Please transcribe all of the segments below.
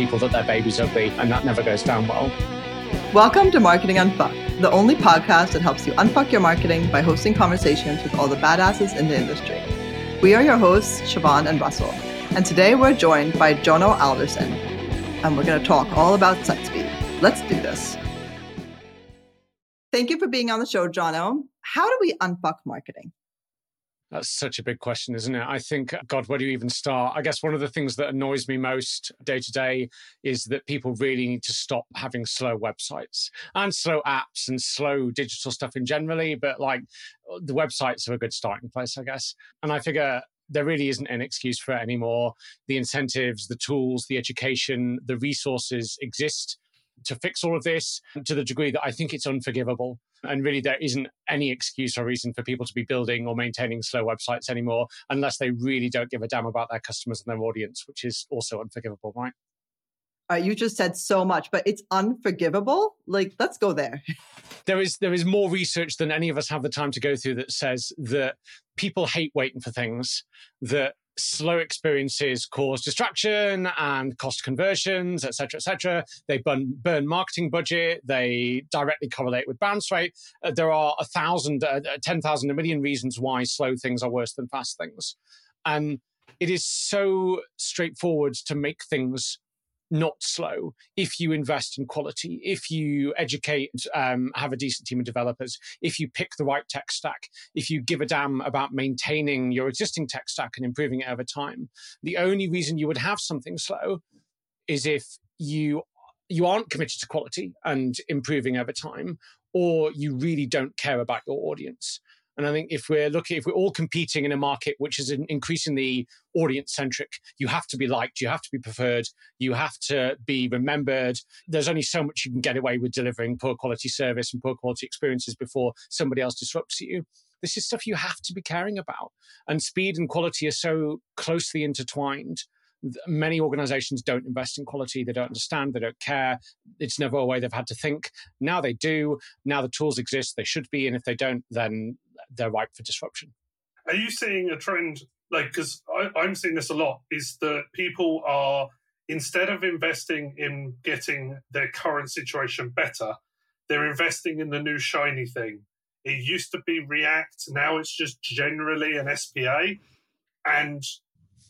people that their baby's ugly, and that never goes down well. Welcome to Marketing Unfucked, the only podcast that helps you unfuck your marketing by hosting conversations with all the badasses in the industry. We are your hosts, Siobhan and Russell, and today we're joined by Jono Alderson, and we're going to talk all about site speed. Let's do this. Thank you for being on the show, Jono. How do we unfuck marketing? That's such a big question, isn't it? I think, God, where do you even start? I guess one of the things that annoys me most day to day is that people really need to stop having slow websites and slow apps and slow digital stuff in generally. But like the websites are a good starting place, I guess. And I figure there really isn't an excuse for it anymore. The incentives, the tools, the education, the resources exist to fix all of this to the degree that I think it's unforgivable. And really, there isn't any excuse or reason for people to be building or maintaining slow websites anymore unless they really don't give a damn about their customers and their audience, which is also unforgivable, right? Uh, you just said so much, but it's unforgivable. Like, let's go there. There is there is more research than any of us have the time to go through that says that people hate waiting for things. That slow experiences cause distraction and cost conversions, etc., cetera, et cetera. They burn, burn marketing budget. They directly correlate with bounce rate. Uh, there are a thousand, uh, uh 10,000, a million reasons why slow things are worse than fast things. And it is so straightforward to make things not slow if you invest in quality, if you educate, um, have a decent team of developers, if you pick the right tech stack, if you give a damn about maintaining your existing tech stack and improving it over time. The only reason you would have something slow is if you you aren't committed to quality and improving over time, or you really don't care about your audience. And I think if we're looking, if we're all competing in a market which is increasingly audience centric, you have to be liked, you have to be preferred, you have to be remembered. There's only so much you can get away with delivering poor quality service and poor quality experiences before somebody else disrupts you. This is stuff you have to be caring about. And speed and quality are so closely intertwined. Many organizations don't invest in quality. They don't understand. They don't care. It's never a way they've had to think. Now they do. Now the tools exist. They should be. And if they don't then they're ripe for disruption. Are you seeing a trend like because I'm seeing this a lot is that people are instead of investing in getting their current situation better, they're investing in the new shiny thing. It used to be React, now it's just generally an SPA, and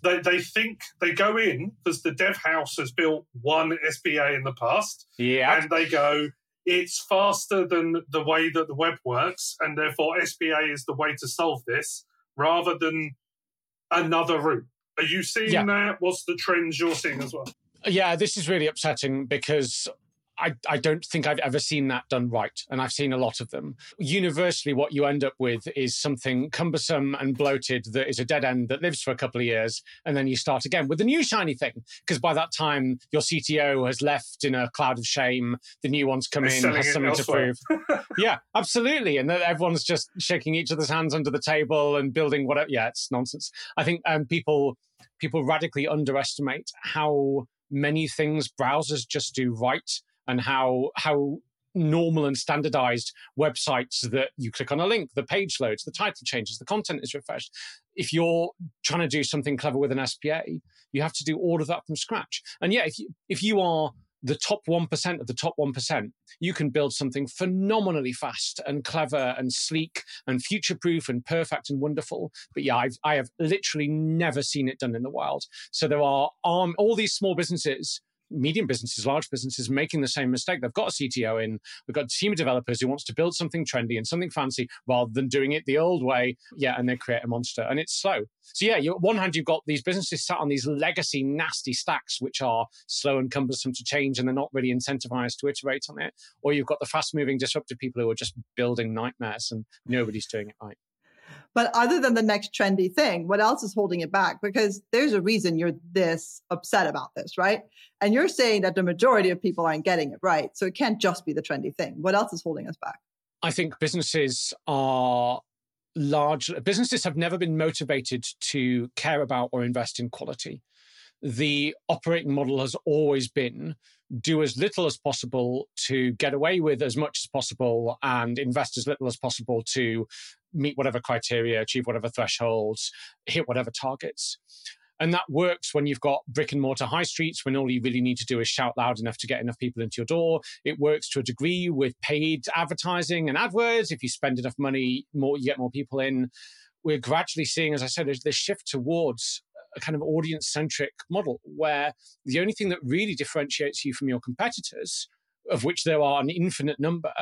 they, they think they go in because the dev house has built one SPA in the past, yeah, and they go it's faster than the way that the web works, and therefore SPA is the way to solve this rather than another route. Are you seeing yeah. that? What's the trends you're seeing as well? Yeah, this is really upsetting because I, I don't think I've ever seen that done right. And I've seen a lot of them. Universally, what you end up with is something cumbersome and bloated that is a dead end that lives for a couple of years. And then you start again with a new shiny thing. Because by that time, your CTO has left in a cloud of shame. The new one's come in, has something to prove. yeah, absolutely. And everyone's just shaking each other's hands under the table and building whatever. Yeah, it's nonsense. I think um, people people radically underestimate how many things browsers just do right and how how normal and standardized websites that you click on a link, the page loads, the title changes, the content is refreshed. If you're trying to do something clever with an SPA, you have to do all of that from scratch. And yeah, if you if you are the top 1% of the top 1%, you can build something phenomenally fast and clever and sleek and future proof and perfect and wonderful. But yeah, I've, I have literally never seen it done in the wild. So there are um, all these small businesses medium businesses, large businesses making the same mistake. They've got a CTO in, they've got a team of developers who wants to build something trendy and something fancy rather than doing it the old way. Yeah, and they create a monster and it's slow. So yeah, you, on one hand, you've got these businesses sat on these legacy nasty stacks, which are slow and cumbersome to change and they're not really incentivized to iterate on it. Or you've got the fast moving disruptive people who are just building nightmares and nobody's doing it right. But other than the next trendy thing, what else is holding it back? Because there's a reason you're this upset about this, right? And you're saying that the majority of people aren't getting it right. So it can't just be the trendy thing. What else is holding us back? I think businesses are large, businesses have never been motivated to care about or invest in quality. The operating model has always been do as little as possible to get away with as much as possible and invest as little as possible to meet whatever criteria, achieve whatever thresholds, hit whatever targets. And that works when you've got brick and mortar high streets, when all you really need to do is shout loud enough to get enough people into your door. It works to a degree with paid advertising and AdWords. If you spend enough money, more you get more people in. We're gradually seeing, as I said, this shift towards a kind of audience centric model where the only thing that really differentiates you from your competitors, of which there are an infinite number,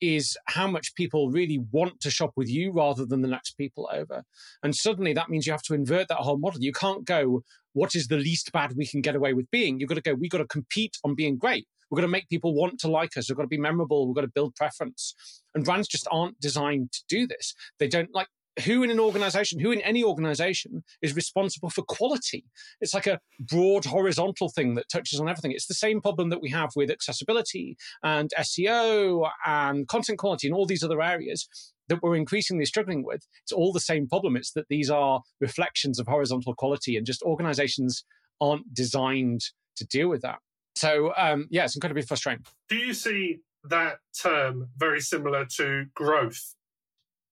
is how much people really want to shop with you rather than the next people over. And suddenly that means you have to invert that whole model. You can't go, what is the least bad we can get away with being? You've got to go, we've got to compete on being great. We've got to make people want to like us. We've got to be memorable. We've got to build preference. And brands just aren't designed to do this. They don't like who in an organization, who in any organization is responsible for quality? It's like a broad horizontal thing that touches on everything. It's the same problem that we have with accessibility and SEO and content quality and all these other areas that we're increasingly struggling with. It's all the same problem. It's that these are reflections of horizontal quality and just organizations aren't designed to deal with that. So, um, yeah, it's incredibly frustrating. Do you see that term very similar to growth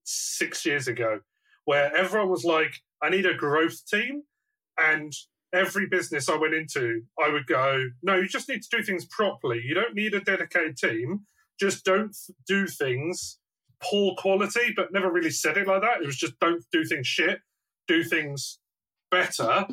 six years ago, where everyone was like, I need a growth team. And every business I went into, I would go, no, you just need to do things properly. You don't need a dedicated team. Just don't do things poor quality, but never really said it like that. It was just don't do things shit, do things better.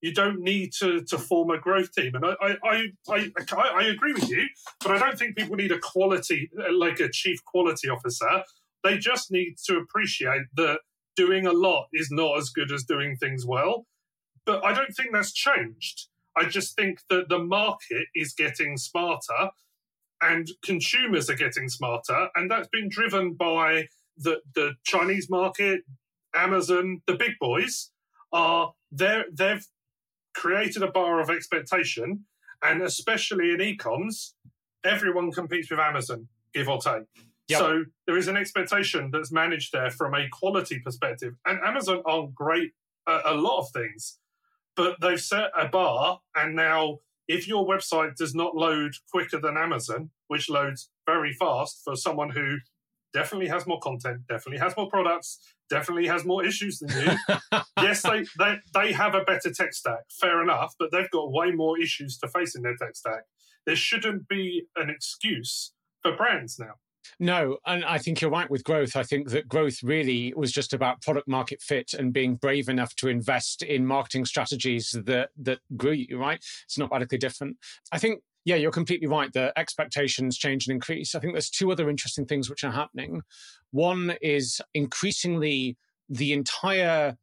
You don't need to, to form a growth team. And I, I, I, I, I agree with you, but I don't think people need a quality, like a chief quality officer they just need to appreciate that doing a lot is not as good as doing things well. But I don't think that's changed. I just think that the market is getting smarter and consumers are getting smarter. And that's been driven by the, the Chinese market, Amazon, the big boys are they they've created a bar of expectation. And especially in ecoms, everyone competes with Amazon, give or take. Yep. So there is an expectation that's managed there from a quality perspective. And Amazon aren't great at a lot of things, but they've set a bar. And now, if your website does not load quicker than Amazon, which loads very fast for someone who definitely has more content, definitely has more products, definitely has more issues than you. yes, they, they, they have a better tech stack, fair enough, but they've got way more issues to face in their tech stack. There shouldn't be an excuse for brands now. No, and I think you're right with growth. I think that growth really was just about product market fit and being brave enough to invest in marketing strategies that that grew you, right? It's not radically different. I think yeah, you're completely right. The expectations change and increase. I think there's two other interesting things which are happening. One is increasingly the entire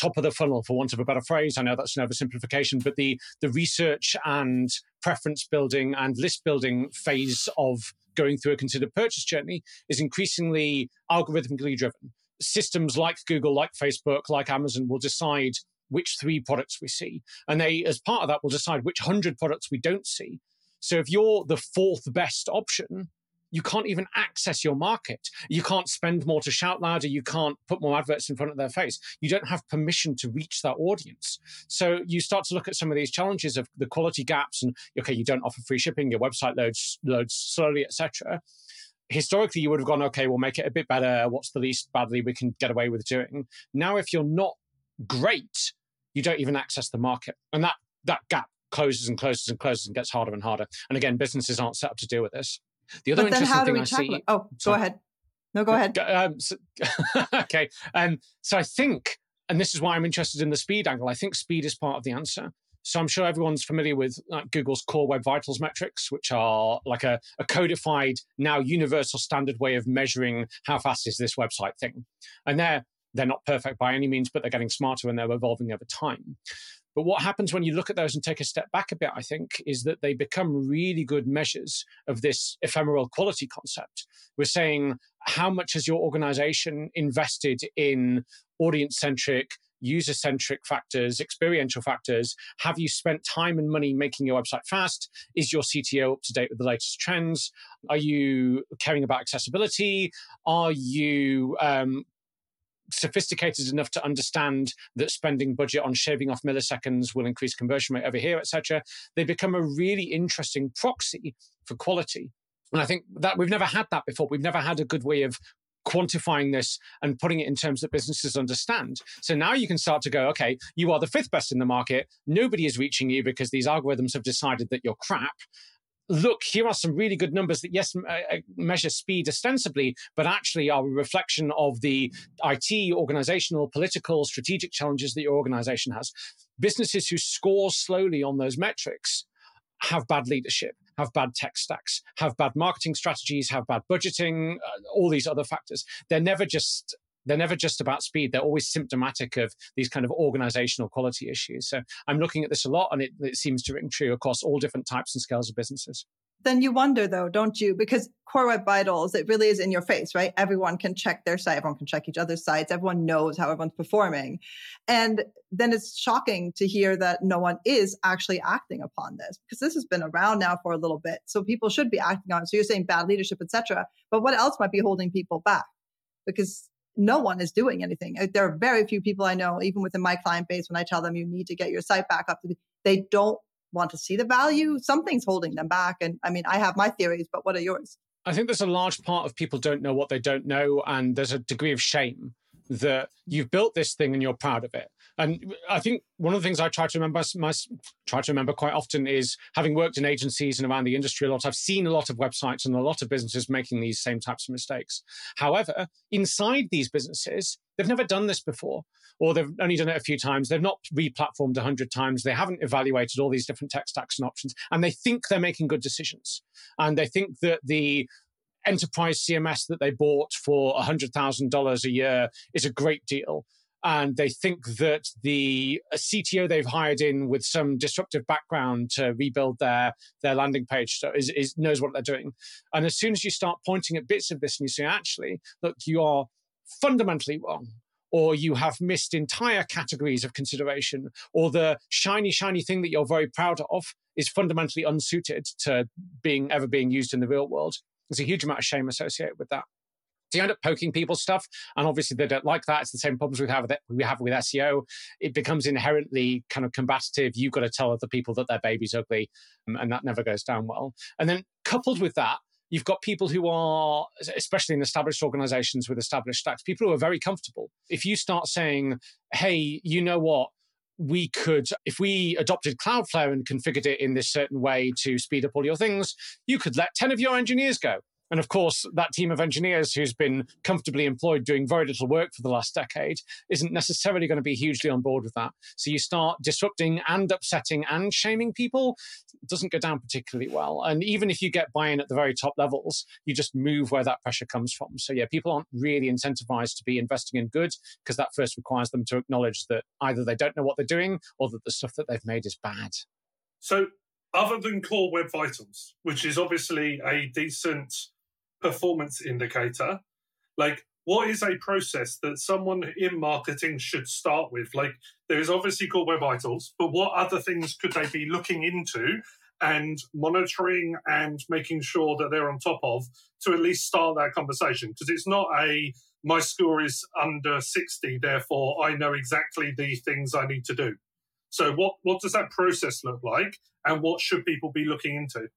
top of the funnel, for want of a better phrase. I know that's an oversimplification, but the the research and preference building and list building phase of going through a considered purchase journey is increasingly algorithmically driven. Systems like Google, like Facebook, like Amazon will decide which three products we see. And they, as part of that, will decide which 100 products we don't see. So if you're the fourth best option, you can't even access your market. You can't spend more to shout louder. You can't put more adverts in front of their face. You don't have permission to reach that audience. So you start to look at some of these challenges of the quality gaps and okay, you don't offer free shipping, your website loads loads slowly, etc. Historically, you would have gone, okay, we'll make it a bit better. What's the least badly we can get away with doing? Now, if you're not great, you don't even access the market, and that that gap closes and closes and closes and gets harder and harder. And again, businesses aren't set up to deal with this. The other but then how do we tackle it? Oh, go ahead. No, go ahead. Um, so, okay. Um, so I think, and this is why I'm interested in the speed angle. I think speed is part of the answer. So I'm sure everyone's familiar with like, Google's Core Web Vitals metrics, which are like a, a, codified, now universal standard way of measuring how fast is this website thing. And they're they're not perfect by any means, but they're getting smarter and they're evolving over time. But what happens when you look at those and take a step back a bit, I think, is that they become really good measures of this ephemeral quality concept. We're saying, how much has your organization invested in audience centric, user centric factors, experiential factors? Have you spent time and money making your website fast? Is your CTO up to date with the latest trends? Are you caring about accessibility? Are you um, sophisticated enough to understand that spending budget on shaving off milliseconds will increase conversion rate over here, etc., they become a really interesting proxy for quality. And I think that we've never had that before. We've never had a good way of quantifying this and putting it in terms that businesses understand. So now you can start to go, okay, you are the fifth best in the market. Nobody is reaching you because these algorithms have decided that you're crap look, here are some really good numbers that, yes, uh, uh, measure speed ostensibly, but actually are a reflection of the IT, organizational, political, strategic challenges that your organization has. Businesses who score slowly on those metrics have bad leadership, have bad tech stacks, have bad marketing strategies, have bad budgeting, uh, all these other factors. They're never just they're never just about speed. They're always symptomatic of these kind of organizational quality issues. So I'm looking at this a lot, and it, it seems to ring true across all different types and scales of businesses then you wonder though, don't you? Because Core Web Vitals, it really is in your face, right? Everyone can check their site, everyone can check each other's sites, everyone knows how everyone's performing. And then it's shocking to hear that no one is actually acting upon this because this has been around now for a little bit. So people should be acting on it. So you're saying bad leadership, etc. But what else might be holding people back? Because no one is doing anything. Uh, there are very few people I know, even within my client base, when I tell them you need to get your site back up, they don't want to see the value. Something's holding them back. And I mean, I have my theories, but what are yours? I think there's a large part of people don't know what they don't know, and there's a degree of shame that you've built this thing and you're proud of it. And I think one of the things I try to remember, my, try to remember quite often is having worked in agencies and around the industry a lot. I've seen a lot of websites and a lot of businesses making these same types of mistakes. However, inside these businesses, they've never done this before, or they've only done it a few times. They've not replatformed a hundred times. They haven't evaluated all these different tech stacks and options, and they think they're making good decisions. And they think that the enterprise CMS that they bought for $100,000 a year is a great deal. And they think that the CTO they've hired in with some disruptive background to rebuild their, their landing page is, is, knows what they're doing. And as soon as you start pointing at bits of this and you say, actually, look, you are fundamentally wrong or you have missed entire categories of consideration, or the shiny, shiny thing that you're very proud of is fundamentally unsuited to being ever being used in the real world. There's a huge amount of shame associated with that. So you end up poking people's stuff, and obviously they don't like that. It's the same problems we have with it, we have with SEO. It becomes inherently kind of combative. You've got to tell other people that their baby's ugly, um, and that never goes down well. And then coupled with that, you've got people who are, especially in established organizations with established stacks, people who are very comfortable. If you start saying, "Hey, you know what? We could, if we adopted Cloudflare and configured it in this certain way to speed up all your things, you could let 10 of your engineers go. And of course, that team of engineers who's been comfortably employed doing very little work for the last decade isn't necessarily going to be hugely on board with that. So you start disrupting and upsetting and shaming people, it doesn't go down particularly well. And even if you get buy in at the very top levels, you just move where that pressure comes from. So yeah, people aren't really incentivized to be investing in good because that first requires them to acknowledge that either they don't know what they're doing or that the stuff that they've made is bad. So other than core web vitals, which is obviously a decent performance indicator, like what is a process that someone in marketing should start with? Like there is obviously core web vitals, but what other things could they be looking into and monitoring and making sure that they're on top of to at least start that conversation? Because it's not a my score is under 60, therefore I know exactly the things I need to do. So what what does that process look like and what should people be looking into?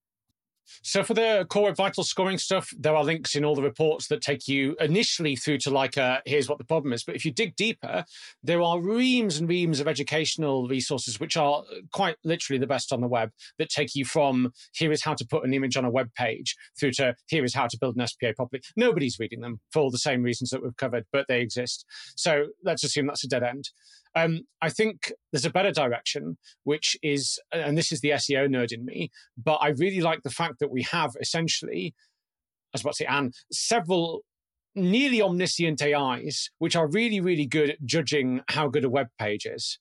So for the core vital scoring stuff, there are links in all the reports that take you initially through to like a, here's what the problem is. But if you dig deeper, there are reams and reams of educational resources, which are uh, quite literally the best on the web that take you from here is how to put an image on a web page through to here is how to build an SPA properly. Nobody's reading them for all the same reasons that we've covered, but they exist. So let's assume that's a dead end. Um, I think there's a better direction, which is, and this is the SEO nerd in me, but I really like the fact that we have essentially, I was about to say, Anne, several nearly omniscient AIs, which are really, really good at judging how good a web page is.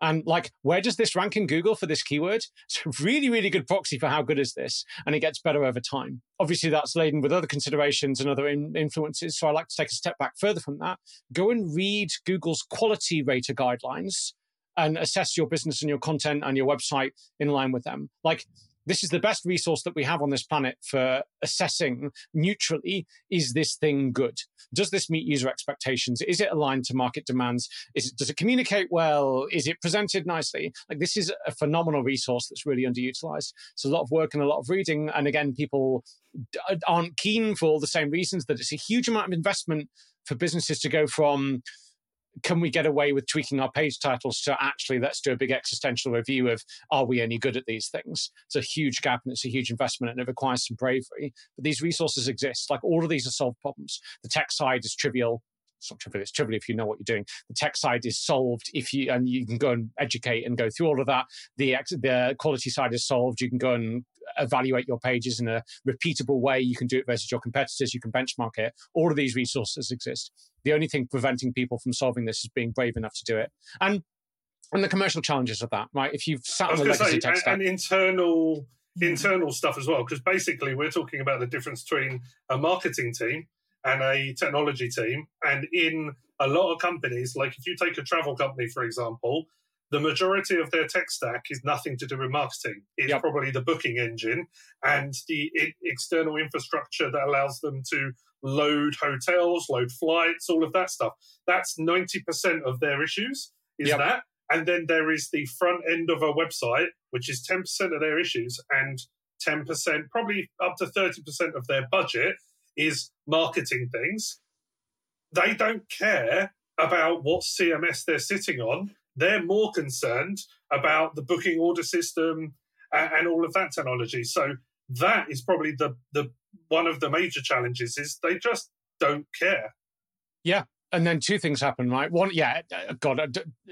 And like, where does this rank in Google for this keyword? It's a really, really good proxy for how good is this. And it gets better over time. Obviously, that's laden with other considerations and other in- influences. So I like to take a step back further from that. Go and read Google's quality rater guidelines and assess your business and your content and your website in line with them. Like, this is the best resource that we have on this planet for assessing neutrally is this thing good? Does this meet user expectations? Is it aligned to market demands? Is it, does it communicate well? Is it presented nicely? Like this is a phenomenal resource that's really underutilized. It's a lot of work and a lot of reading. And again people aren't keen for all the same reasons that it's a huge amount of investment for businesses to go from can we get away with tweaking our page titles to actually let's do a big existential review of are we any good at these things? It's a huge gap and it's a huge investment and it requires some bravery. But these resources exist. Like all of these are solved problems. The tech side is trivial. It's not trivial. It's trivial if you know what you're doing. The tech side is solved if you and you can go and educate and go through all of that. The the quality side is solved. You can go and evaluate your pages in a repeatable way. You can do it versus your competitors. You can benchmark it. All of these resources exist. The only thing preventing people from solving this is being brave enough to do it. And and the commercial challenges of that, right? If you've sat on the legacy say, tech stack, and internal hmm. internal stuff as well, because basically we're talking about the difference between a marketing team and a technology team. And in a lot of companies, like if you take a travel company, for example, the majority of their tech stack is nothing to do with marketing. It's yep. probably the booking engine and the external infrastructure that allows them to load hotels, load flights, all of that stuff. That's 90% of their issues, is yep. that. And then there is the front end of a website, which is 10% of their issues, and 10%, probably up to 30% of their budget is marketing things. They don't care about what CMS they're sitting on they're more concerned about the booking order system and, and all of that technology. So that is probably the the one of the major challenges is they just don't care. Yeah, and then two things happen, right? One, yeah, God, uh,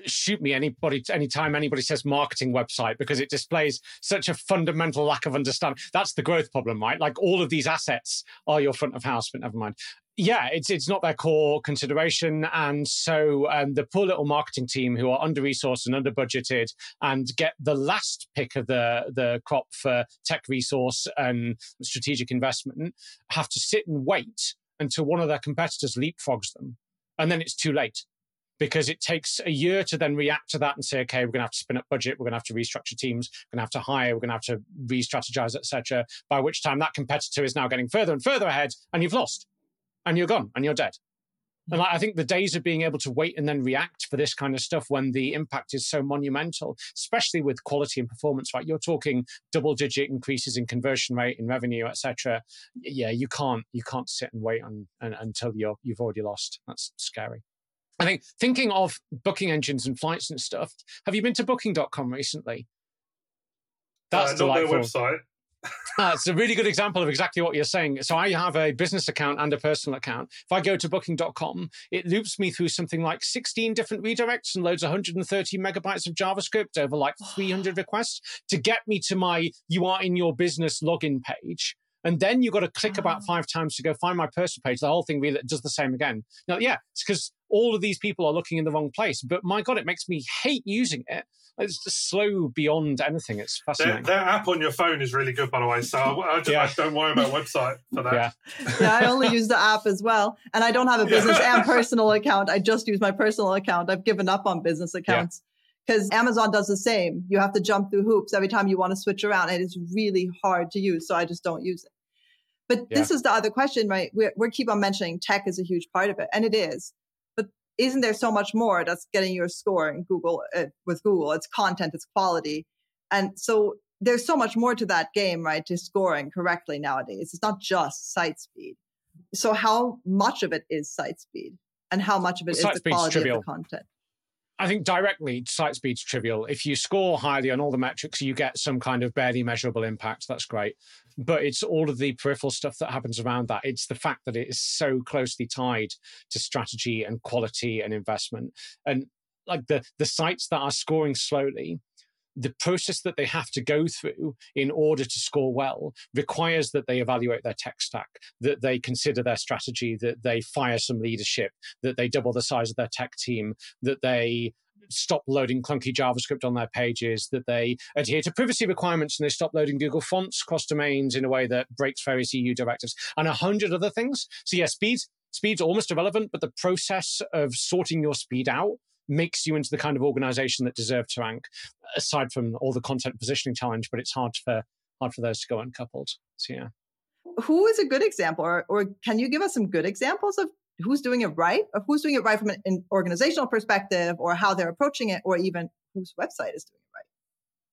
shoot me anybody anytime anybody says marketing website because it displays such a fundamental lack of understanding. That's the growth problem, right? Like all of these assets are your front of house, but never mind yeah, it's it's not their core consideration, and so um, the poor little marketing team who are under resourced and under budgeted and get the last pick of the the crop for tech resource and strategic investment have to sit and wait until one of their competitors leapfrogs them, and then it's too late because it takes a year to then react to that and say, okay, we're going to have to spin up budget, we're going to have to restructure teams, we're going to have to hire, we're going to have to re-strategize, etc. By which time that competitor is now getting further and further ahead, and you've lost and you're gone and you're dead. And I think the days of being able to wait and then react for this kind of stuff when the impact is so monumental, especially with quality and performance, right? You're talking double digit increases in conversion rate, in revenue, etc. Yeah, you can't you can't sit and wait on, and, until you're you've already lost. That's scary. I think thinking of booking engines and flights and stuff. Have you been to Booking.com recently? That's uh, delightful. Their website uh, it's a really good example of exactly what you're saying. So I have a business account and a personal account. If I go to booking.com, it loops me through something like 16 different redirects and loads 130 megabytes of JavaScript over like 300 requests to get me to my you are in your business login page. And then you've got to click about ah. five times to go find my personal page. The whole thing really does the same again. Now, yeah, it's because all of these people are looking in the wrong place. But my God, it makes me hate using it. It's just slow beyond anything. It's fascinating. That, app on your phone is really good, by the way. So I, I, just, yeah. I don't worry about website for that. Yeah. yeah, I only use the app as well. And I don't have a business yeah. and personal account. I just use my personal account. I've given up on business accounts. Because Amazon does the same. You have to jump through hoops every time you want to switch around. And it's really hard to use. So I just don't use it. But yeah. this is the other question, right? We're, we keep on mentioning tech is a huge part of it, and it is. But isn't there so much more that's getting your score in Google uh, with Google? It's content, it's quality, and so there's so much more to that game, right? To scoring correctly nowadays, it's not just site speed. So how much of it is site speed, and how much of it well, is the quality of the content? I think directly site speed's trivial. If you score highly on all the metrics, you get some kind of barely measurable impact. That's great. But it's all of the peripheral stuff that happens around that. It's the fact that it is so closely tied to strategy and quality and investment. And like the the sites that are scoring slowly, the process that they have to go through in order to score well requires that they evaluate their tech stack, that they consider their strategy, that they fire some leadership, that they double the size of their tech team, that they stop loading clunky JavaScript on their pages, that they adhere to privacy requirements and they stop loading Google fonts cross domains in a way that breaks various EU directives and a hundred other things. So yeah, speed speed's almost irrelevant, but the process of sorting your speed out makes you into the kind of organization that deserves to rank aside from all the content positioning challenge but it's hard for hard for those to go uncoupled. So yeah. Who is a good example, or, or can you give us some good examples of who's doing it right, or who's doing it right from an organizational perspective, or how they're approaching it, or even whose website is doing it right?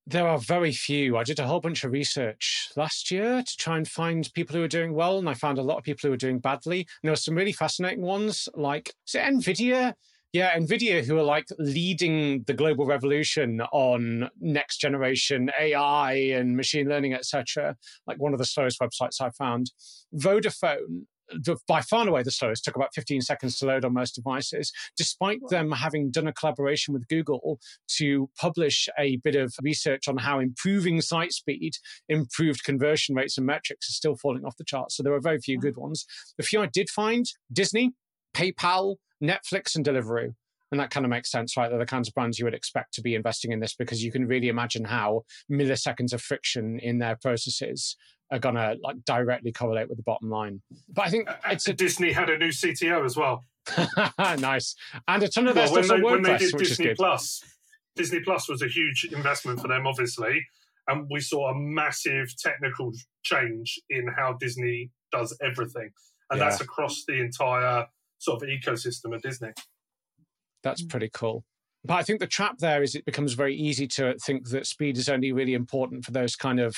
There are very few. I did a whole bunch of research last year to try and find people who are doing well, and I found a lot of people who are doing badly. And there were some really fascinating ones, like is it NVIDIA? Yeah, NVIDIA, who are like leading the global revolution on next generation AI and machine learning, etc. Like one of the slowest websites I found. Vodafone, by far and away the slowest, took about 15 seconds to load on most devices, despite them having done a collaboration with Google to publish a bit of research on how improving site speed improved conversion rates and metrics are still falling off the charts. So there are very few good ones. The few I did find Disney, PayPal, Netflix, and Deliveroo. And that kind of makes sense, right? They're the kinds of brands you would expect to be investing in this because you can really imagine how milliseconds of friction in their processes are going to like directly correlate with the bottom line. But I think it's a... Disney had a new CTO as well. nice, and a ton of well, their stuff on WordPress, when they did Disney Plus. Disney Plus was a huge investment for them, obviously, and we saw a massive technical change in how Disney does everything, and yeah. that's across the entire sort of ecosystem of Disney. That's mm. pretty cool. But I think the trap there is it becomes very easy to think that speed is only really important for those kind of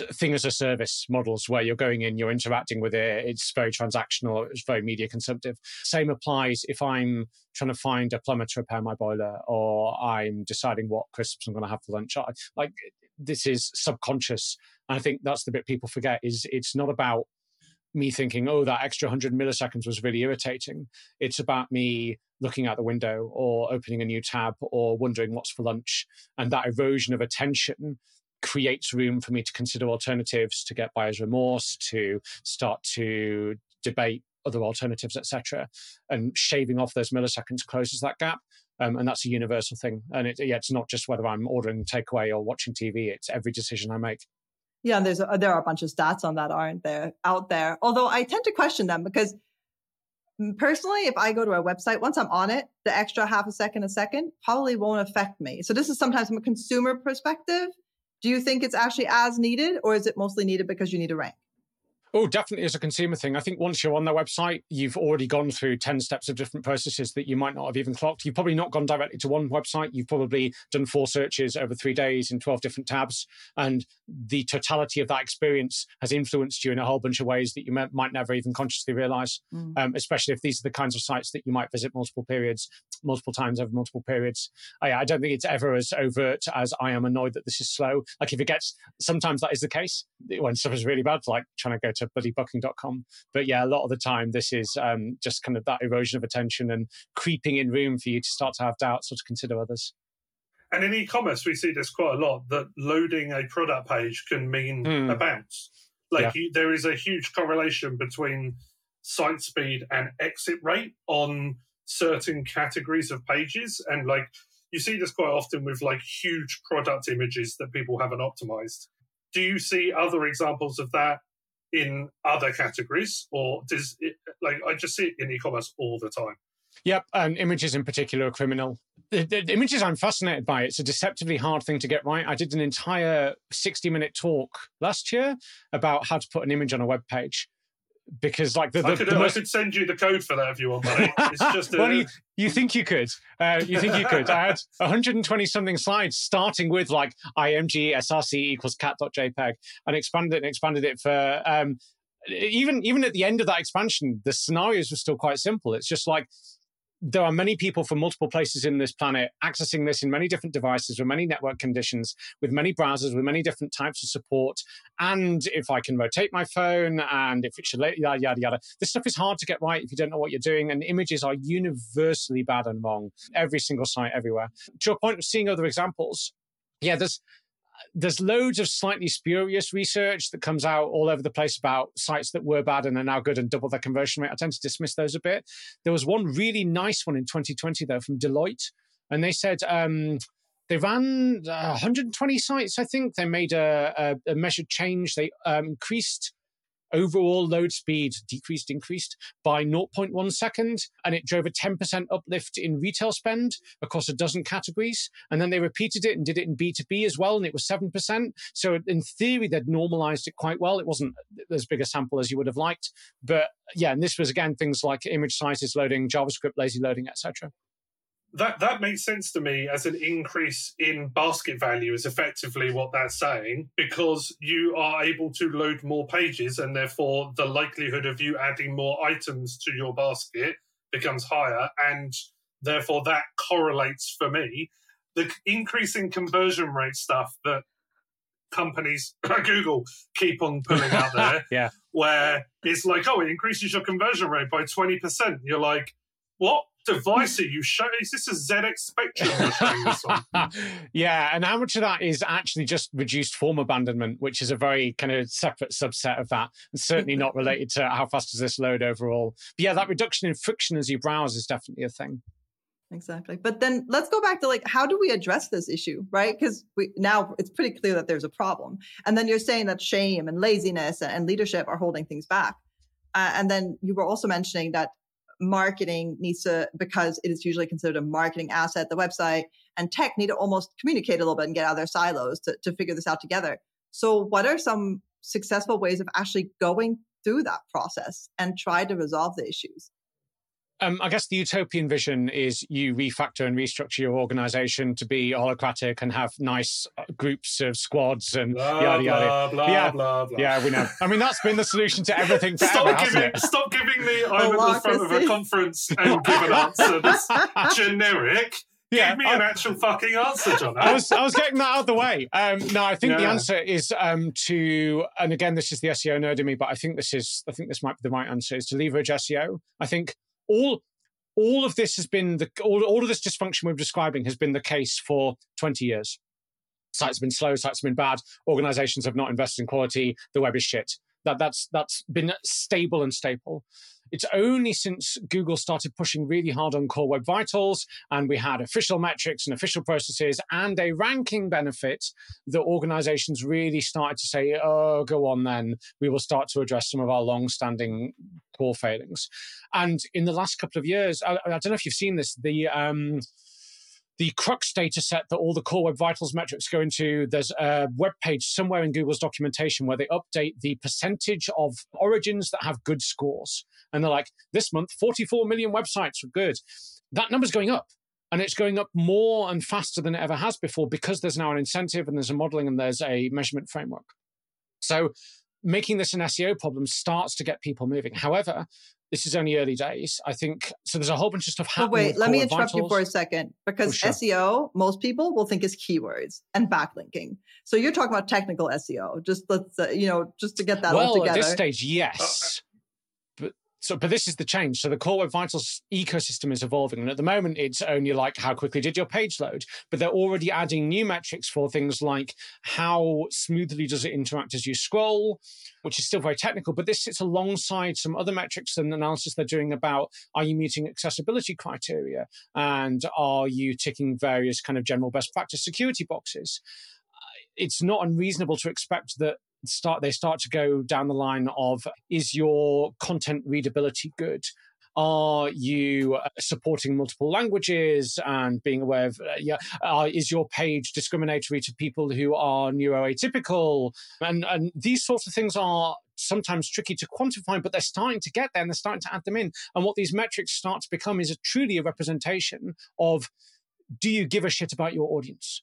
uh, thing as a service models where you're going in, you're interacting with it, it's very transactional, it's very media consumptive. Same applies if I'm trying to find a plumber to repair my boiler or I'm deciding what crisps I'm going to have for lunch. Like this is subconscious. And I think that's the bit people forget is it's not about me thinking, oh, that extra 100 milliseconds was really irritating. It's about me looking out the window or opening a new tab or wondering what's for lunch. And that erosion of attention creates room for me to consider alternatives, to get buyer's remorse, to start to debate other alternatives, etc. And shaving off those milliseconds closes that gap. Um, and that's a universal thing. And it, yeah, it's not just whether I'm ordering takeaway or watching TV; it's every decision I make. Yeah, there's a, there are a bunch of stats on that, aren't there, out there? Although I tend to question them because mm, personally, if I go to a website, once I'm on it, the extra half a second, a second probably won't affect me. So this is sometimes from a consumer perspective. Do you think it's actually as needed, or is it mostly needed because you need to rank? Oh, definitely as a consumer thing. I think once you're on their website, you've already gone through 10 steps of different processes that you might not have even clocked. You've probably not gone directly to one website. You've probably done four searches over three days in 12 different tabs. And the totality of that experience has influenced you in a whole bunch of ways that you might never even consciously realize, mm. um, especially if these are the kinds of sites that you might visit multiple periods, multiple times over multiple periods. I, I don't think it's ever as overt as I am annoyed that this is slow. Like if it gets, sometimes that is the case when stuff is really bad, like trying to go to bloody booking.com. But yeah, a lot of the time, this is um, just kind of that erosion of attention and creeping in room for you to start to have doubts or to consider others. And in e-commerce, we see this quite a lot that loading a product page can mean mm. a bounce. Like yeah. you, there is a huge correlation between site speed and exit rate on certain categories of pages. And like you see this quite often with like huge product images that people haven't optimized. Do you see other examples of that in other categories, or does it, like I just see it in e-commerce all the time? Yep, and images in particular are criminal. The, the, the, images I'm fascinated by. It's a deceptively hard thing to get right. I did an entire 60 minute talk last year about how to put an image on a web page because like the, the, I, could, the most... I could send you the code for that if you want, buddy. It's just a... well, you, you, think you could? Uh, you think you could? I had 120 something slides, starting with like img src equals cat.jpg, and expanded it and expanded it for um, even even at the end of that expansion, the scenarios were still quite simple. It's just like there are many people from multiple places in this planet accessing this in many different devices with many network conditions, with many browsers, with many different types of support. And if I can rotate my phone and if it should, yada, yada, yada. This stuff is hard to get right if you don't know what you're doing. And images are universally bad and wrong, every single site, everywhere. To a point of seeing other examples, yeah, there's there's loads of slightly spurious research that comes out all over the place about sites that were bad and are now good and double their conversion rate. I tend to dismiss those a bit. There was one really nice one in 2020 though from Deloitte, and they said um, they ran uh, 120 sites. I think they made a, a, a measured change. They um, increased overall load speed decreased, increased by 0.1 second, and it drove a 10% uplift in retail spend across a dozen categories. And then they repeated it and did it in B2B as well, and it was 7%. So in theory, they'd normalized it quite well. It wasn't as big a sample as you would have liked. But yeah, and this was again things like image sizes loading, JavaScript lazy loading, etc that that makes sense to me as an increase in basket value is effectively what that's saying because you are able to load more pages and therefore the likelihood of you adding more items to your basket becomes higher and therefore that correlates for me. The increasing conversion rate stuff that companies like Google keep on pulling out there yeah. where it's like oh it increases your conversion rate by 20% you're like what device are you showing? Is this a ZX Spectrum you're showing this on? yeah, and how much of that is actually just reduced form abandonment, which is a very kind of separate subset of that, and certainly not related to how fast does this load overall. But yeah, that reduction in friction as you browse is definitely a thing. Exactly. But then let's go back to like how do we address this issue, right? Because we now it's pretty clear that there's a problem. And then you're saying that shame and laziness and leadership are holding things back. Uh, and then you were also mentioning that marketing needs to because it is usually considered a marketing asset the website and tech need to almost communicate a little bit and get out of their silos to, to figure this out together. So what are some successful ways of actually going through that process and try to resolve the issues um, I guess the utopian vision is you refactor and restructure your organization to be holacratic and have nice uh, groups of squads and blah, yada yada. Blah, yeah, blah, blah, yeah, we know. I mean, that's been the solution to everything forever, stop giving, Stop giving me I'm at the front of a conference and give an answer that's generic. Yeah, Give me I, an actual fucking answer, John. I was I was getting that out of the way. Um, no, I think yeah. the answer is um, to, and again, this is the SEO nerd in me, but I think this is, I think this might be the right answer is to leverage SEO. I think all all of this has been the all, all of this dysfunction we're describing has been the case for 20 years. Sites have been slow, sites have been bad, organizations have not invested in quality, the web is shit. That that's that's been stable and staple. It's only since Google started pushing really hard on Core Web Vitals and we had official metrics and official processes and a ranking benefit that organizations really started to say, oh, go on then. We will start to address some of our long standing core failings. And in the last couple of years, I, I don't know if you've seen this, the. Um, the CrUX data set that all the core web vitals metrics go into there's a web page somewhere in google's documentation where they update the percentage of origins that have good scores. And they're like this month 44 million websites were good. That number's going up and it's going up more and faster than it ever has before because there's now an incentive and there's a modeling and there's a measurement framework. So making this an seo problem starts to get people moving. However this is only early days. I think so. There's a whole bunch of stuff happening. wait, let me interrupt vitals. you for a second because oh, sure. SEO, most people will think is keywords and backlinking. So you're talking about technical SEO. Just let's uh, you know, just to get that well, all together. at this stage, yes. So, but this is the change. So the Core Web Vitals ecosystem is evolving, and at the moment, it's only like how quickly did your page load. But they're already adding new metrics for things like how smoothly does it interact as you scroll, which is still very technical. But this sits alongside some other metrics and analysis they're doing about are you meeting accessibility criteria and are you ticking various kind of general best practice security boxes uh, it's not unreasonable to expect that start they start to go down the line of is your content readability good? Are you uh, supporting multiple languages and being aware of uh, yeah uh, is your page discriminatory to people who are neuroatypical? And and these sorts of things are sometimes tricky to quantify but they're starting to get there and they're starting to add them in. And what these metrics start to become is a truly a representation of do you give a shit about your audience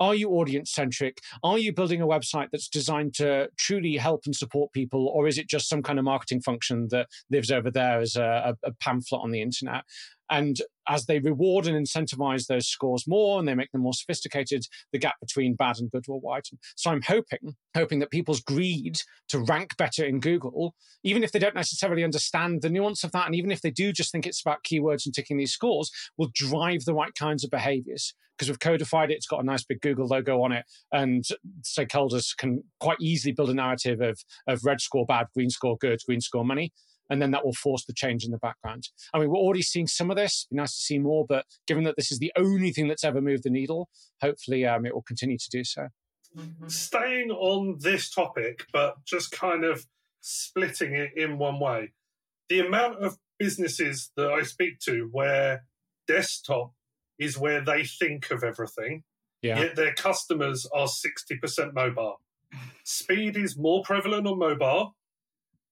are you audience centric? Are you building a website that's designed to truly help and support people, or is it just some kind of marketing function that lives over there as a, a pamphlet on the internet? And as they reward and incentivize those scores more and they make them more sophisticated, the gap between bad and good will widen. So I'm hoping, hoping that people's greed to rank better in Google, even if they don't necessarily understand the nuance of that, and even if they do just think it's about keywords and ticking these scores, will drive the right kinds of behaviors. Because we've codified it, it's got a nice big Google logo on it, and stakeholders can quite easily build a narrative of, of red score bad, green score good, green score money and then that will force the change in the background. I mean, we're already seeing some of this. It'd be nice to see more, but given that this is the only thing that's ever moved the needle, hopefully um, it will continue to do so. Staying on this topic, but just kind of splitting it in one way. The amount of businesses that I speak to where desktop is where they think of everything, Yeah. yet their customers are 60% mobile. Speed is more prevalent on mobile,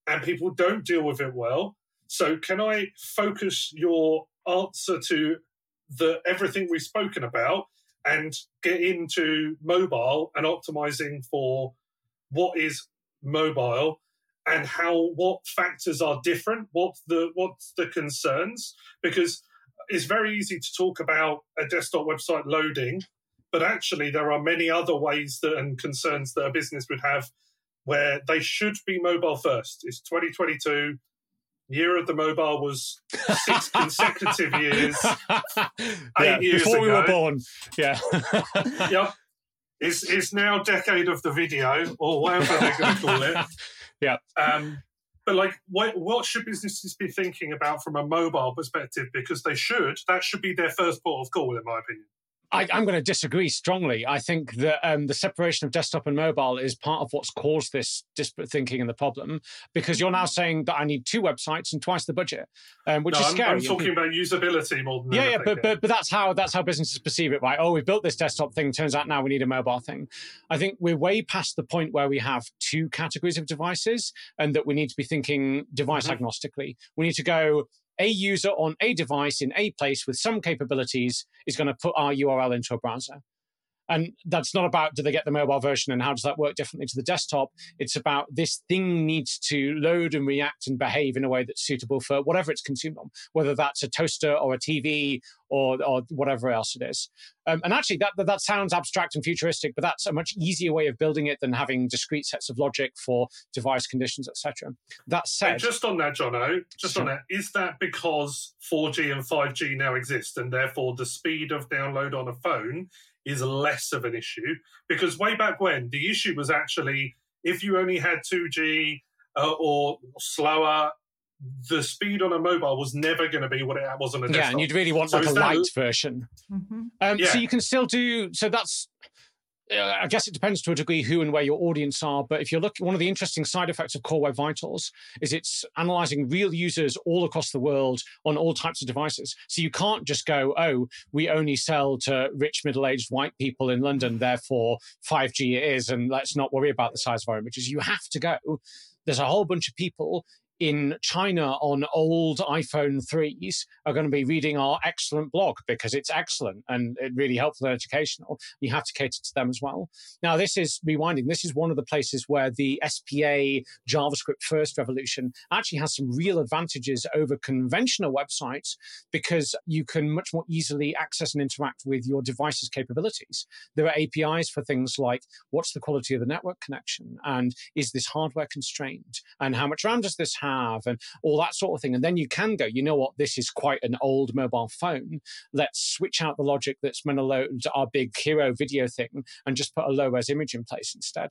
and people don't deal with it well. So, can I focus your answer to the everything we've spoken about and get into mobile and optimizing for what is mobile and how what factors are different what the what's the concerns because it's very easy to talk about a desktop website loading but actually there are many other ways that and concerns that a business would have where they should be mobile first it's 2022 year of the mobile was six consecutive years yeah, years before we were born. Yeah. yep it's, it's now decade of the video or whatever they're going to call it Yeah. Um, but like, what, what should businesses be thinking about from a mobile perspective? Because they should. That should be their first port of call, in my opinion. I, I'm going to disagree strongly. I think that um, the separation of desktop and mobile is part of what's caused this disparate thinking and the problem. Because you're now saying that I need two websites and twice the budget, um, which no, is I'm, scary. I'm talking about usability more than yeah, yeah, but, but but that's how that's how businesses perceive it, right? Oh, we built this desktop thing. Turns out now we need a mobile thing. I think we're way past the point where we have two categories of devices, and that we need to be thinking device Mhm. agnostically. We need to go. A user on a device in a place with some capabilities is going to put our URL into a browser. And that's not about do they get the mobile version and how does that work differently to the desktop. It's about this thing needs to load and react and behave in a way that's suitable for whatever it's consumed on, whether that's a toaster or a TV or, or whatever else it is. Um, and actually, that, that sounds abstract and futuristic, but that's a much easier way of building it than having discrete sets of logic for device conditions, etc. That said, And just on that, Jono, just Sure. on that, is that because 4G and 5G now exist and therefore the speed of download on a phone is less of an issue? Because way back when, the issue was actually if you only had 2G uh, or slower, the speed on a mobile was never going to be what it was on a desktop. yeah, and you'd really want So like a is that- light version. Mm-hmm. Um, Yeah. So you can still do. So that's. Uh, I guess it depends to a degree who and where your audience are. But if you're looking, one of the interesting side effects of Core Web Vitals is it's analyzing real users all across the world on all types of devices. So you can't just go, oh, we only sell to rich middle-aged white people in London, therefore 5G it is, and let's not worry about the size of our images. You have to go. There's a whole bunch of people in China on old iPhone 3s are going to be reading our excellent blog because it's excellent and it really helpful and educational. You have to cater to them as well. Now, this is rewinding. This is one of the places where the SPA JavaScript first revolution actually has some real advantages over conventional websites because you can much more easily access and interact with your device's capabilities. There are APIs for things like what's the quality of the network connection and is this hardware constrained and how much RAM does this have and all that sort of thing. And then you can go, you know what, this is quite an old mobile phone. Let's switch out the logic that's going to load our big hero video thing and just put a low res image in place instead.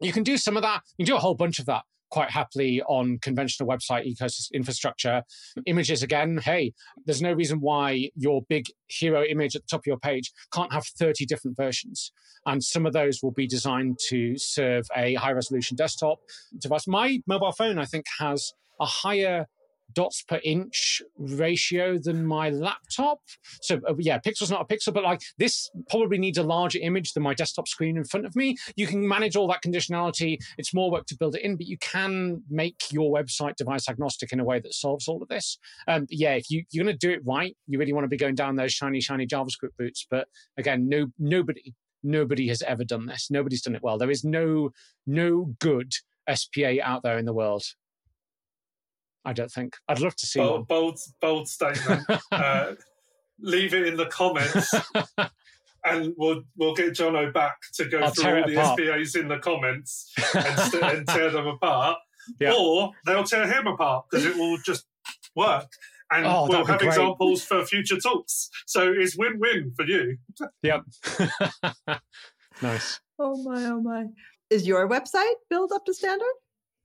You can do some of that. You can do a whole bunch of that quite happily on conventional website ecosystem infrastructure. Images again, hey, there's no reason why your big hero image at the top of your page can't have 30 different versions. And some of those will be designed to serve a high resolution desktop device. My mobile phone, I think, has a higher dots per inch ratio than my laptop. So uh, yeah, pixel's not a pixel, but like this probably needs a larger image than my desktop screen in front of me. You can manage all that conditionality. It's more work to build it in, but you can make your website device agnostic in a way that solves all of this. Um, yeah, if you, you're going to do it right, you really want to be going down those shiny, shiny JavaScript boots. But again, no, nobody, nobody has ever done this. Nobody's done it well. There is no, no good SPA out there in the world. I don't think. I'd love to see one. bold, bold, bold statement. uh, leave it in the comments, and we'll we'll get Jono back to go I'll through all the apart. SPAs in the comments and, st- and tear them apart, Yeah. or they'll tear him apart because it will just work. And Oh, we'll have examples for future talks. So it's win-win for you. Yep. nice. Oh my, oh my. Is your website built up to standard?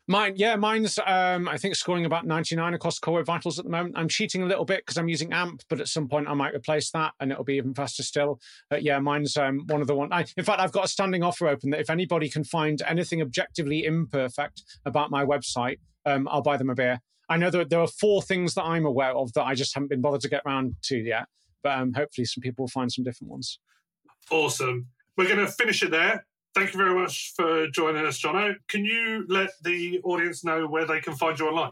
Mine, yeah, mine's um, I think scoring about 99 across Core Vitals at the moment. I'm cheating a little bit because I'm using AMP, but at some point I might replace that and it'll be even faster still. But yeah, mine's um, one of the one. In fact, I've got a standing offer open that if anybody can find anything objectively imperfect about my website, um, I'll buy them a beer. I know that there are four things that I'm aware of that I just haven't been bothered to get around to yet, but um, hopefully some people will find some different ones. Awesome. We're going to finish it there. Thank you very much for joining us, Jono. Can you let the audience know where they can find you online?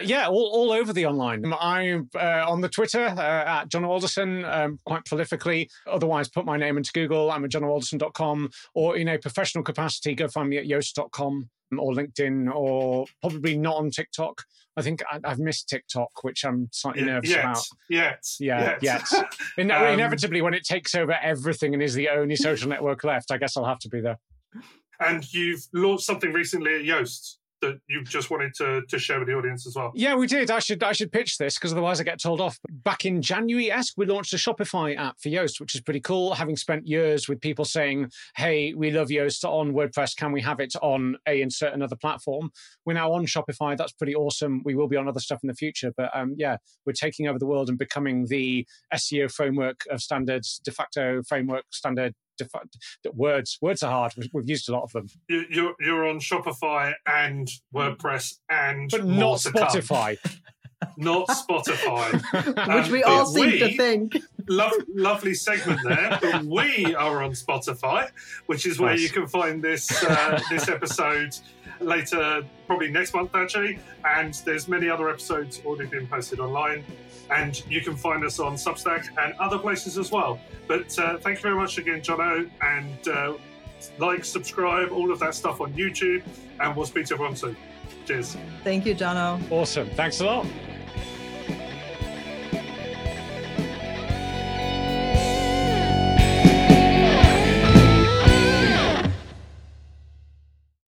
Yeah, all, all over the online. I'm uh, on the Twitter uh, at Jono Alderson um, quite prolifically. Otherwise, put my name into Google. I'm at jonoalderson.com or in a professional capacity, go find me at yoast.com or LinkedIn or probably not on TikTok. I think I, have missed TikTok, which I'm slightly yeah, nervous yet, about. Yet, yeah, yet. yet. In, um, inevitably, when it takes over everything and is the only social network left, I guess I'll have to be there. And you've launched something recently at Yoast that you just wanted to, to share with the audience as well? Yeah, we did. I should I should pitch this because otherwise I get told off. Back in January esque, we launched a Shopify app for Yoast, which is pretty cool. Having spent years with people saying, "Hey, we love Yoast on WordPress. Can we have it on a insert another platform?" We're now on Shopify. That's pretty awesome. We will be on other stuff in the future, but um, yeah, we're taking over the world and becoming the SEO framework of standards, de facto framework standard words words are hard. We've used a lot of them. You're you're on Shopify and WordPress and but not Spotify. not Spotify, which we all seem we, to think. Lo- lovely segment there, but we are on Spotify, which is where nice. you can find this uh, this episode later, probably next month actually. And there's many other episodes already being posted online and you can find us on Substack and other places as well. But uh, thank you very much again, Jono, and uh, like, subscribe, all of that stuff on YouTube, and we'll speak to everyone soon. Cheers. Thank you, Jono. Awesome. Thanks a lot.